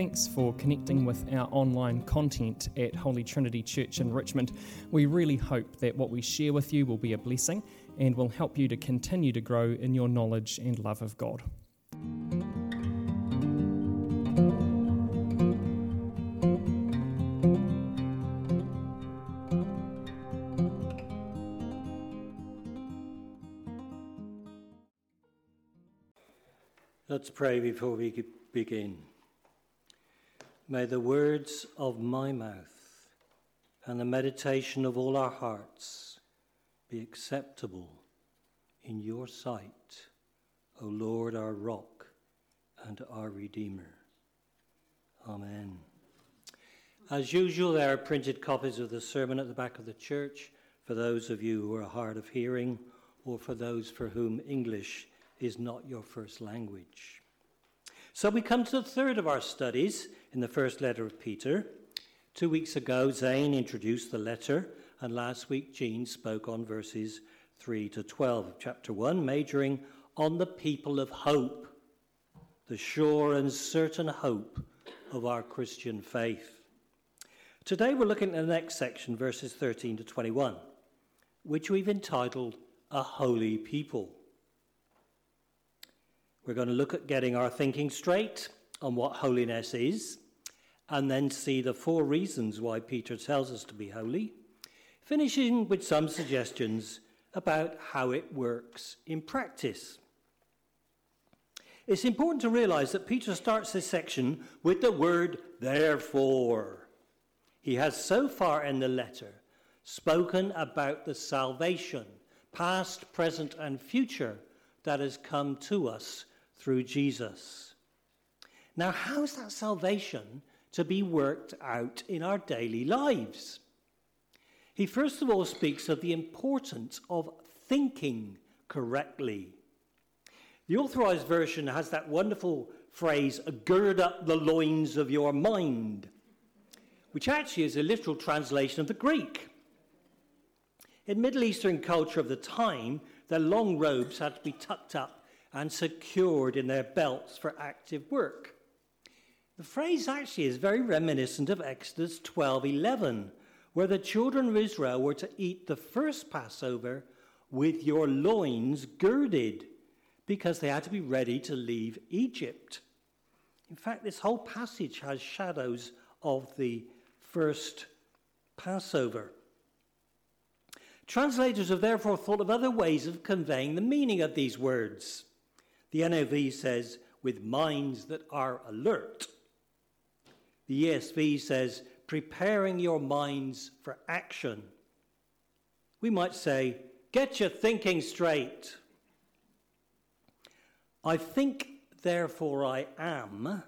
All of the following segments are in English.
Thanks for connecting with our online content at Holy Trinity Church in Richmond. We really hope that what we share with you will be a blessing and will help you to continue to grow in your knowledge and love of God. Let's pray before we begin. May the words of my mouth and the meditation of all our hearts be acceptable in your sight, O Lord, our rock and our Redeemer. Amen. As usual, there are printed copies of the sermon at the back of the church for those of you who are hard of hearing or for those for whom English is not your first language. So we come to the third of our studies in the first letter of Peter. Two weeks ago, Zane introduced the letter, and last week, Jean spoke on verses 3 to 12 of chapter 1, majoring on the people of hope, the sure and certain hope of our Christian faith. Today, we're looking at the next section, verses 13 to 21, which we've entitled A Holy People. We're going to look at getting our thinking straight on what holiness is, and then see the four reasons why Peter tells us to be holy, finishing with some suggestions about how it works in practice. It's important to realize that Peter starts this section with the word therefore. He has so far in the letter spoken about the salvation, past, present, and future, that has come to us through Jesus. Now, how's that salvation to be worked out in our daily lives? He first of all speaks of the importance of thinking correctly. The authorized version has that wonderful phrase, gird up the loins of your mind, which actually is a literal translation of the Greek. In Middle Eastern culture of the time, their long robes had to be tucked up and secured in their belts for active work. The phrase actually is very reminiscent of Exodus 12:11, where the children of Israel were to eat the first Passover with your loins girded, because they had to be ready to leave Egypt. In fact, this whole passage has shadows of the first Passover. Translators have therefore thought of other ways of conveying the meaning of these words. The NIV says, with minds that are alert. The ESV says, preparing your minds for action. We might say, get your thinking straight. I think, therefore I am,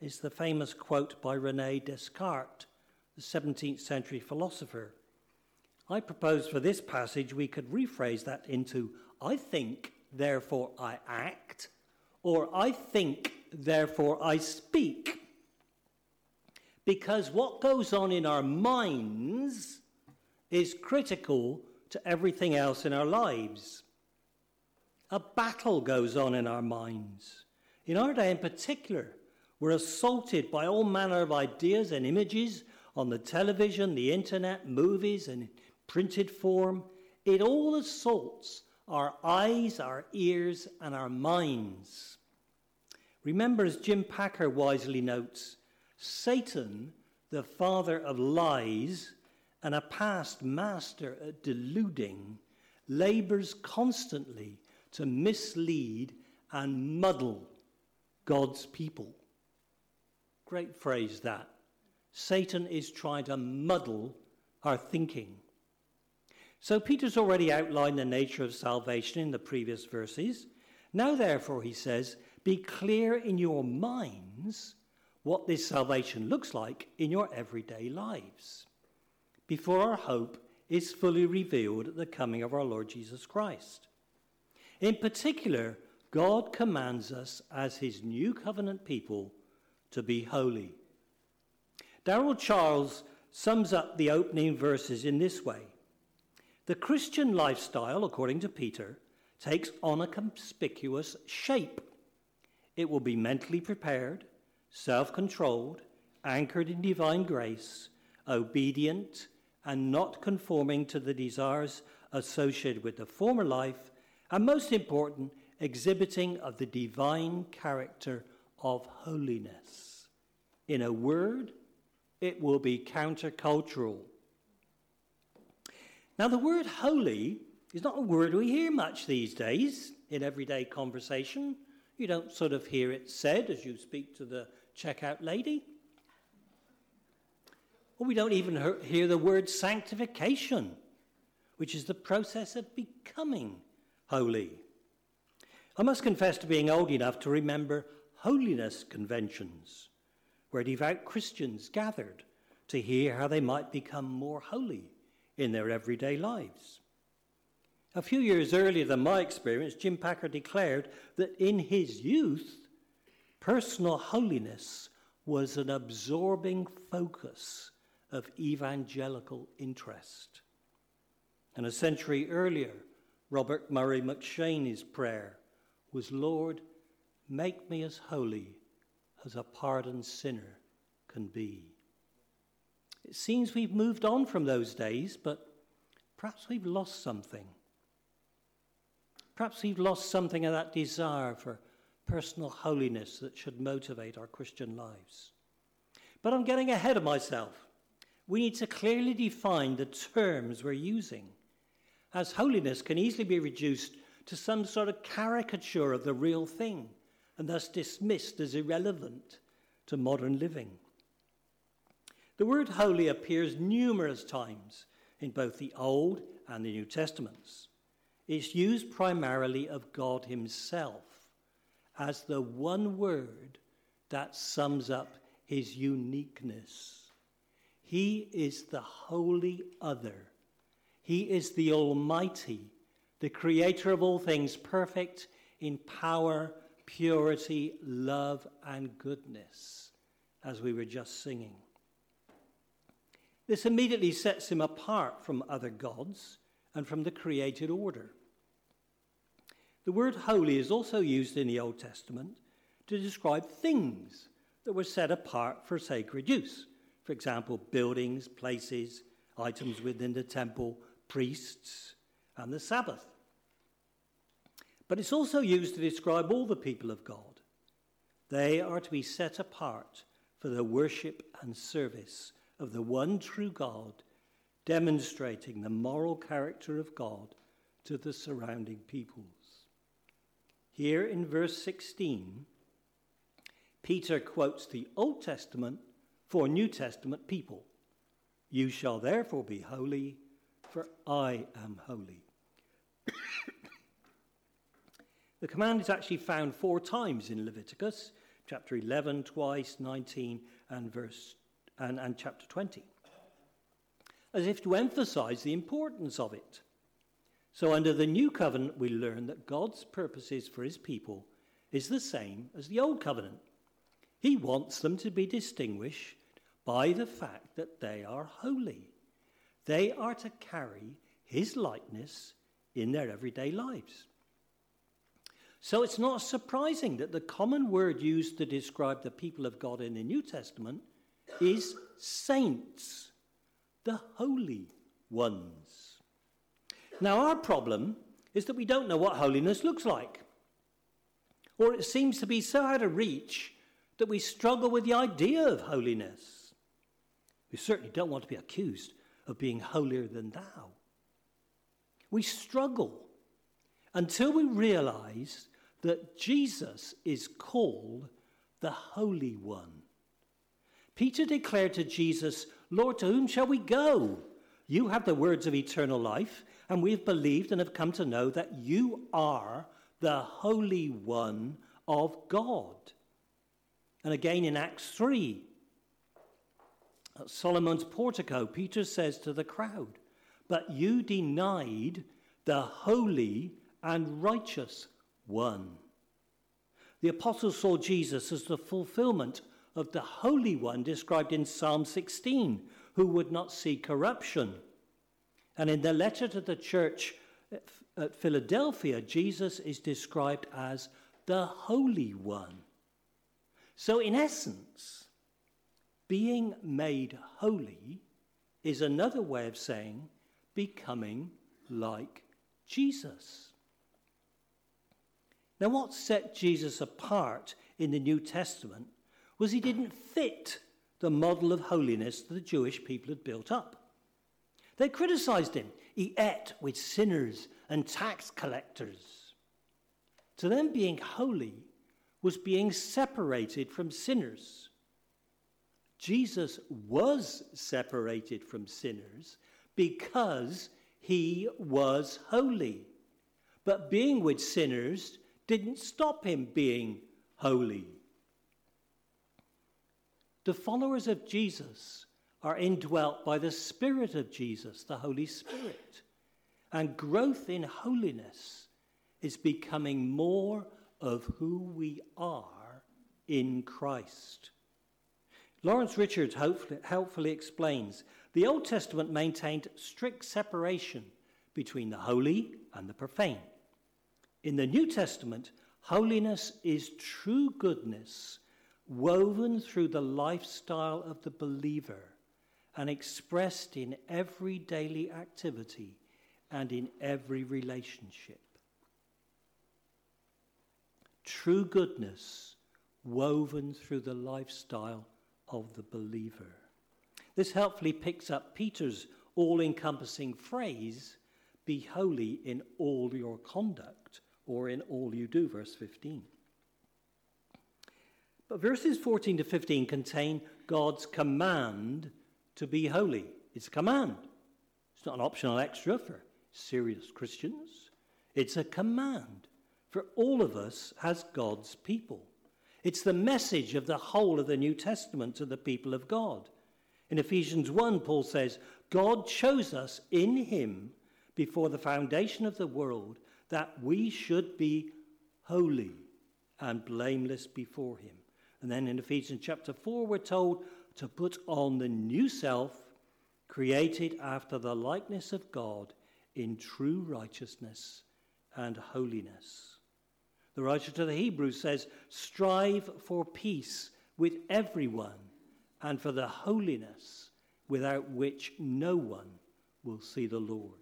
is the famous quote by Rene Descartes, the 17th century philosopher. I propose for this passage we could rephrase that into I think, therefore I act, or I think, therefore I speak. Because what goes on in our minds is critical to everything else in our lives. A battle goes on in our minds. In our day in particular, we're assaulted by all manner of ideas and images on the television, the internet, movies, and printed form. It all assaults our eyes, our ears, and our minds. Remember, as Jim Packer wisely notes, Satan, the father of lies and a past master at deluding, labors constantly to mislead and muddle God's people. Great phrase that. Satan is trying to muddle our thinking. So Peter's already outlined the nature of salvation in the previous verses. Now, therefore, he says, be clear in your minds what this salvation looks like in your everyday lives before our hope is fully revealed at the coming of our Lord Jesus Christ. In particular, God commands us as his new covenant people to be holy. Daryl Charles sums up the opening verses in this way the Christian lifestyle, according to Peter, takes on a conspicuous shape. It will be mentally prepared, self controlled, anchored in divine grace, obedient, and not conforming to the desires associated with the former life, and most important, exhibiting of the divine character of holiness. In a word, it will be countercultural. Now, the word holy is not a word we hear much these days in everyday conversation. You don't sort of hear it said as you speak to the checkout lady. Or we don't even hear the word sanctification, which is the process of becoming holy. I must confess to being old enough to remember holiness conventions, where devout Christians gathered to hear how they might become more holy in their everyday lives. A few years earlier than my experience, Jim Packer declared that in his youth, personal holiness was an absorbing focus of evangelical interest. And a century earlier, Robert Murray M'Cheyne's prayer was Lord, make me as holy as a pardoned sinner can be. It seems we've moved on from those days, but perhaps we've lost something. Perhaps we've lost something of that desire for personal holiness that should motivate our Christian lives. But I'm getting ahead of myself. We need to clearly define the terms we're using, as holiness can easily be reduced to some sort of caricature of the real thing and thus dismissed as irrelevant to modern living. The word holy appears numerous times in both the Old and the New Testaments. It's used primarily of God Himself as the one word that sums up His uniqueness. He is the holy other. He is the Almighty, the creator of all things, perfect in power, purity, love, and goodness, as we were just singing. This immediately sets him apart from other gods and from the created order. The word holy is also used in the Old Testament to describe things that were set apart for sacred use. For example, buildings, places, items within the temple, priests, and the Sabbath. But it's also used to describe all the people of God. They are to be set apart for the worship and service of the one true God, demonstrating the moral character of God to the surrounding peoples. Here in verse 16, Peter quotes the Old Testament for New Testament people. You shall therefore be holy, for I am holy. the command is actually found four times in Leviticus, chapter 11, twice, 19, and verse and, and chapter 20, as if to emphasize the importance of it. So, under the new covenant, we learn that God's purposes for his people is the same as the old covenant. He wants them to be distinguished by the fact that they are holy. They are to carry his likeness in their everyday lives. So it's not surprising that the common word used to describe the people of God in the New Testament is saints, the holy ones. Now, our problem is that we don't know what holiness looks like. Or it seems to be so out of reach that we struggle with the idea of holiness. We certainly don't want to be accused of being holier than thou. We struggle until we realize that Jesus is called the Holy One. Peter declared to Jesus, Lord, to whom shall we go? You have the words of eternal life, and we have believed and have come to know that you are the Holy One of God. And again in Acts 3, at Solomon's portico, Peter says to the crowd, But you denied the holy and righteous one. The apostles saw Jesus as the fulfillment of the Holy One described in Psalm 16, who would not see corruption. And in the letter to the church at Philadelphia, Jesus is described as the Holy One. So, in essence, being made holy is another way of saying becoming like Jesus. Now, what set Jesus apart in the New Testament was he didn't fit the model of holiness that the Jewish people had built up. They criticized him. He ate with sinners and tax collectors. To them, being holy was being separated from sinners. Jesus was separated from sinners because he was holy. But being with sinners didn't stop him being holy. The followers of Jesus are indwelt by the Spirit of Jesus, the Holy Spirit. And growth in holiness is becoming more of who we are in Christ. Lawrence Richards helpfully explains the Old Testament maintained strict separation between the holy and the profane. In the New Testament, holiness is true goodness woven through the lifestyle of the believer and expressed in every daily activity and in every relationship. True goodness woven through the lifestyle of the believer. This helpfully picks up Peter's all encompassing phrase be holy in all your conduct or in all you do, verse 15. But verses 14 to 15 contain God's command to be holy. It's a command. It's not an optional extra for serious Christians. It's a command for all of us as God's people. It's the message of the whole of the New Testament to the people of God. In Ephesians 1, Paul says, God chose us in him before the foundation of the world that we should be holy and blameless before him. And then in Ephesians chapter 4, we're told to put on the new self, created after the likeness of God in true righteousness and holiness. The writer to the Hebrews says, Strive for peace with everyone and for the holiness without which no one will see the Lord.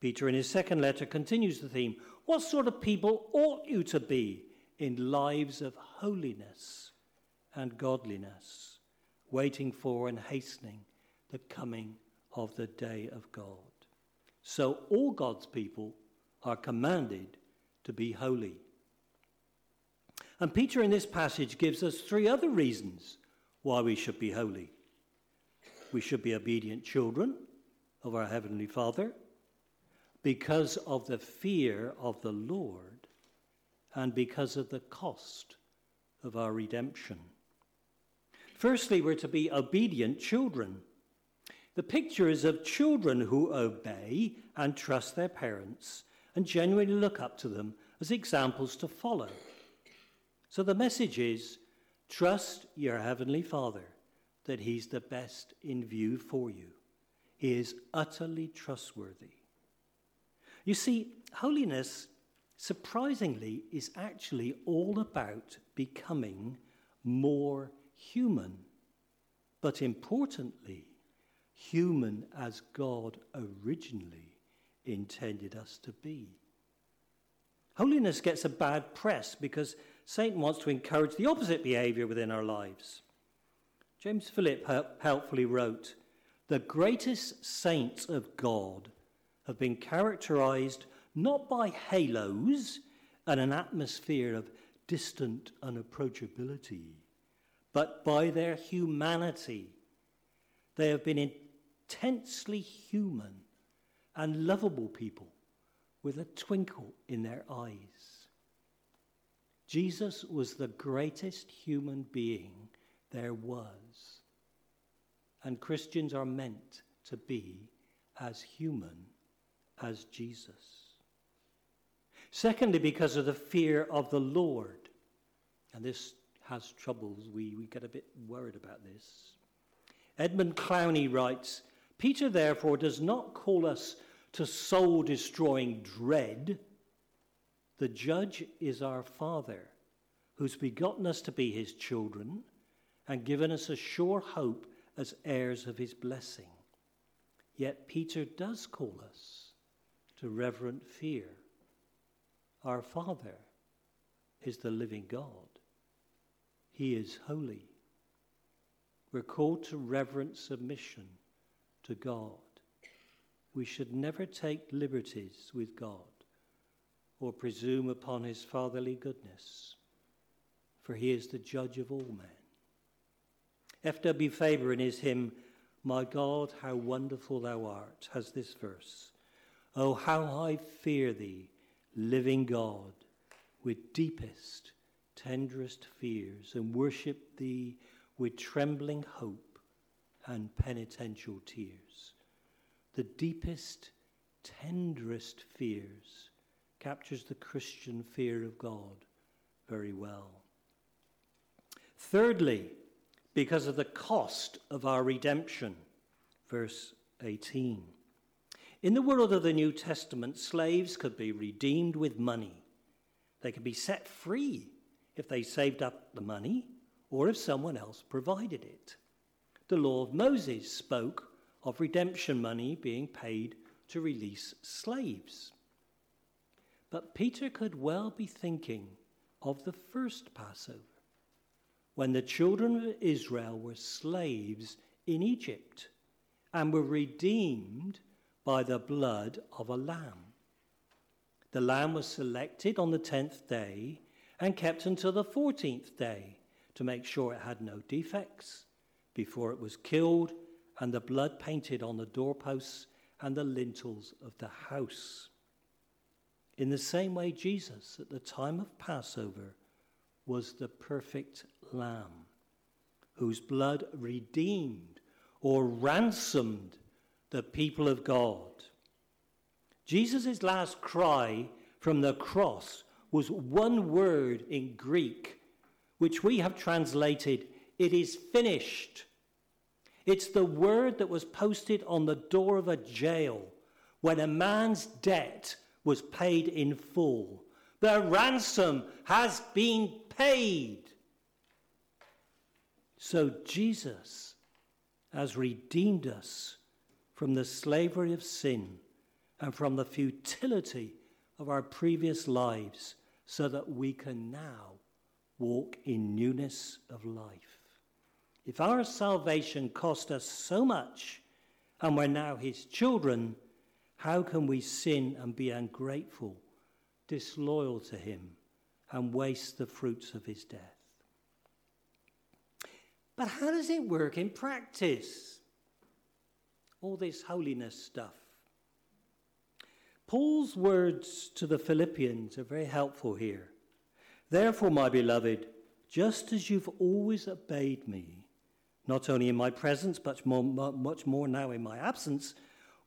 Peter, in his second letter, continues the theme What sort of people ought you to be in lives of holiness and godliness, waiting for and hastening the coming of the day of God? So, all God's people are commanded to be holy. And Peter, in this passage, gives us three other reasons why we should be holy. We should be obedient children of our Heavenly Father because of the fear of the Lord and because of the cost of our redemption. Firstly, we're to be obedient children. The picture is of children who obey and trust their parents and genuinely look up to them as examples to follow. So the message is trust your Heavenly Father that He's the best in view for you. He is utterly trustworthy. You see, holiness, surprisingly, is actually all about becoming more human, but importantly, human as God originally intended us to be. Holiness gets a bad press because Satan wants to encourage the opposite behavior within our lives. James Philip helpfully wrote The greatest saints of God have been characterized not by halos and an atmosphere of distant unapproachability, but by their humanity. They have been intensely human and lovable people with a twinkle in their eyes. Jesus was the greatest human being there was. And Christians are meant to be as human as Jesus. Secondly, because of the fear of the Lord. And this has troubles. We, we get a bit worried about this. Edmund Clowney writes Peter, therefore, does not call us to soul destroying dread. The judge is our Father, who's begotten us to be his children and given us a sure hope as heirs of his blessing. Yet Peter does call us to reverent fear. Our Father is the living God, He is holy. We're called to reverent submission to God. We should never take liberties with God or presume upon His fatherly goodness for he is the judge of all men. F.W. Faber, in his hymn, My God, how wonderful thou art, has this verse Oh, how I fear thee, living God, with deepest, tenderest fears, and worship thee with trembling hope and penitential tears. The deepest, tenderest fears captures the Christian fear of God very well. Thirdly, because of the cost of our redemption. Verse 18. In the world of the New Testament, slaves could be redeemed with money. They could be set free if they saved up the money or if someone else provided it. The law of Moses spoke of redemption money being paid to release slaves. But Peter could well be thinking of the first Passover when the children of Israel were slaves in Egypt and were redeemed by the blood of a lamb. The lamb was selected on the tenth day and kept until the fourteenth day to make sure it had no defects before it was killed and the blood painted on the doorposts and the lintels of the house. In the same way, Jesus, at the time of Passover, was the perfect lamb, whose blood redeemed or ransomed the people of God. Jesus' last cry from the cross was one word in Greek, which we have translated, It is finished. It's the word that was posted on the door of a jail when a man's debt was paid in full. The ransom has been paid. So Jesus has redeemed us from the slavery of sin and from the futility of our previous lives so that we can now walk in newness of life. If our salvation cost us so much and we're now his children, how can we sin and be ungrateful, disloyal to him, and waste the fruits of his death? But how does it work in practice? All this holiness stuff. Paul's words to the Philippians are very helpful here. Therefore, my beloved, just as you've always obeyed me, not only in my presence, but much more now in my absence,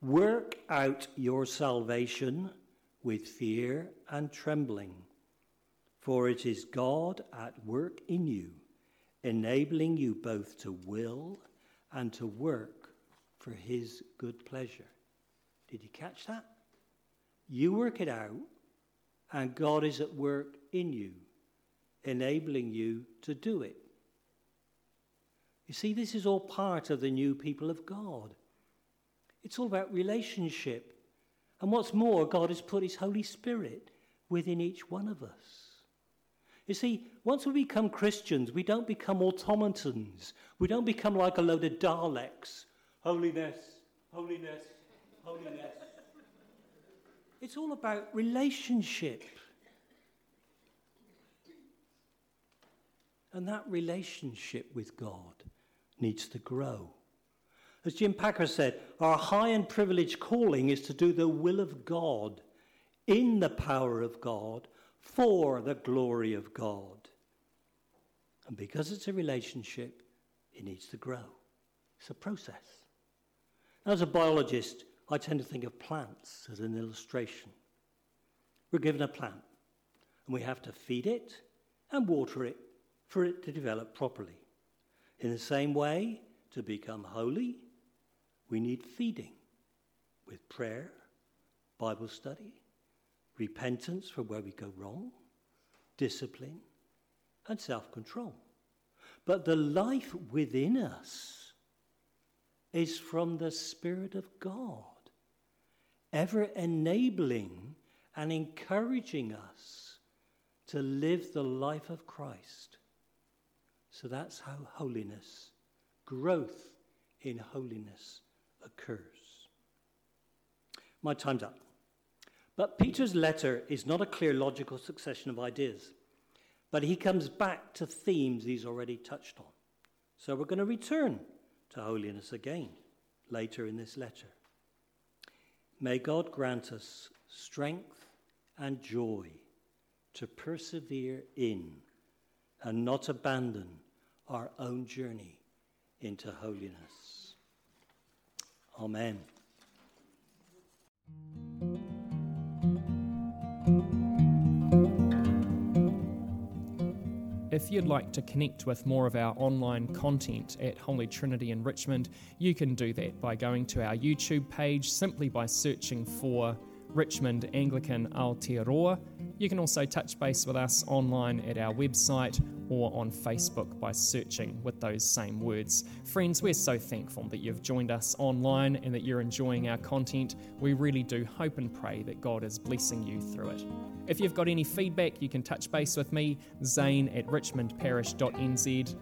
work out your salvation with fear and trembling. For it is God at work in you enabling you both to will and to work for his good pleasure. Did you catch that? You work it out, and God is at work in you, enabling you to do it. You see, this is all part of the new people of God. It's all about relationship. And what's more, God has put his Holy Spirit within each one of us. You see, once we become Christians, we don't become automatons. We don't become like a load of Daleks. Holiness, holiness, holiness. It's all about relationship. And that relationship with God needs to grow. As Jim Packer said, our high and privileged calling is to do the will of God in the power of God for the glory of God. And because it's a relationship, it needs to grow. It's a process. As a biologist, I tend to think of plants as an illustration. We're given a plant, and we have to feed it and water it for it to develop properly. In the same way, to become holy, we need feeding with prayer, Bible study, repentance for where we go wrong, discipline, and self control. But the life within us is from the Spirit of God, ever enabling and encouraging us to live the life of Christ. So that's how holiness, growth in holiness, occurs. My time's up. But Peter's letter is not a clear logical succession of ideas, but he comes back to themes he's already touched on. So we're going to return to holiness again later in this letter. May God grant us strength and joy to persevere in and not abandon our own journey into holiness. Amen. If you'd like to connect with more of our online content at Holy Trinity in Richmond, you can do that by going to our YouTube page simply by searching for Richmond Anglican Aotearoa. You can also touch base with us online at our website or on Facebook by searching with those same words. Friends, we're so thankful that you've joined us online and that you're enjoying our content. We really do hope and pray that God is blessing you through it. If you've got any feedback, you can touch base with me, Zane at richmondparish.nz.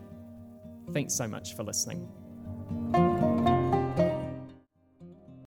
Thanks so much for listening.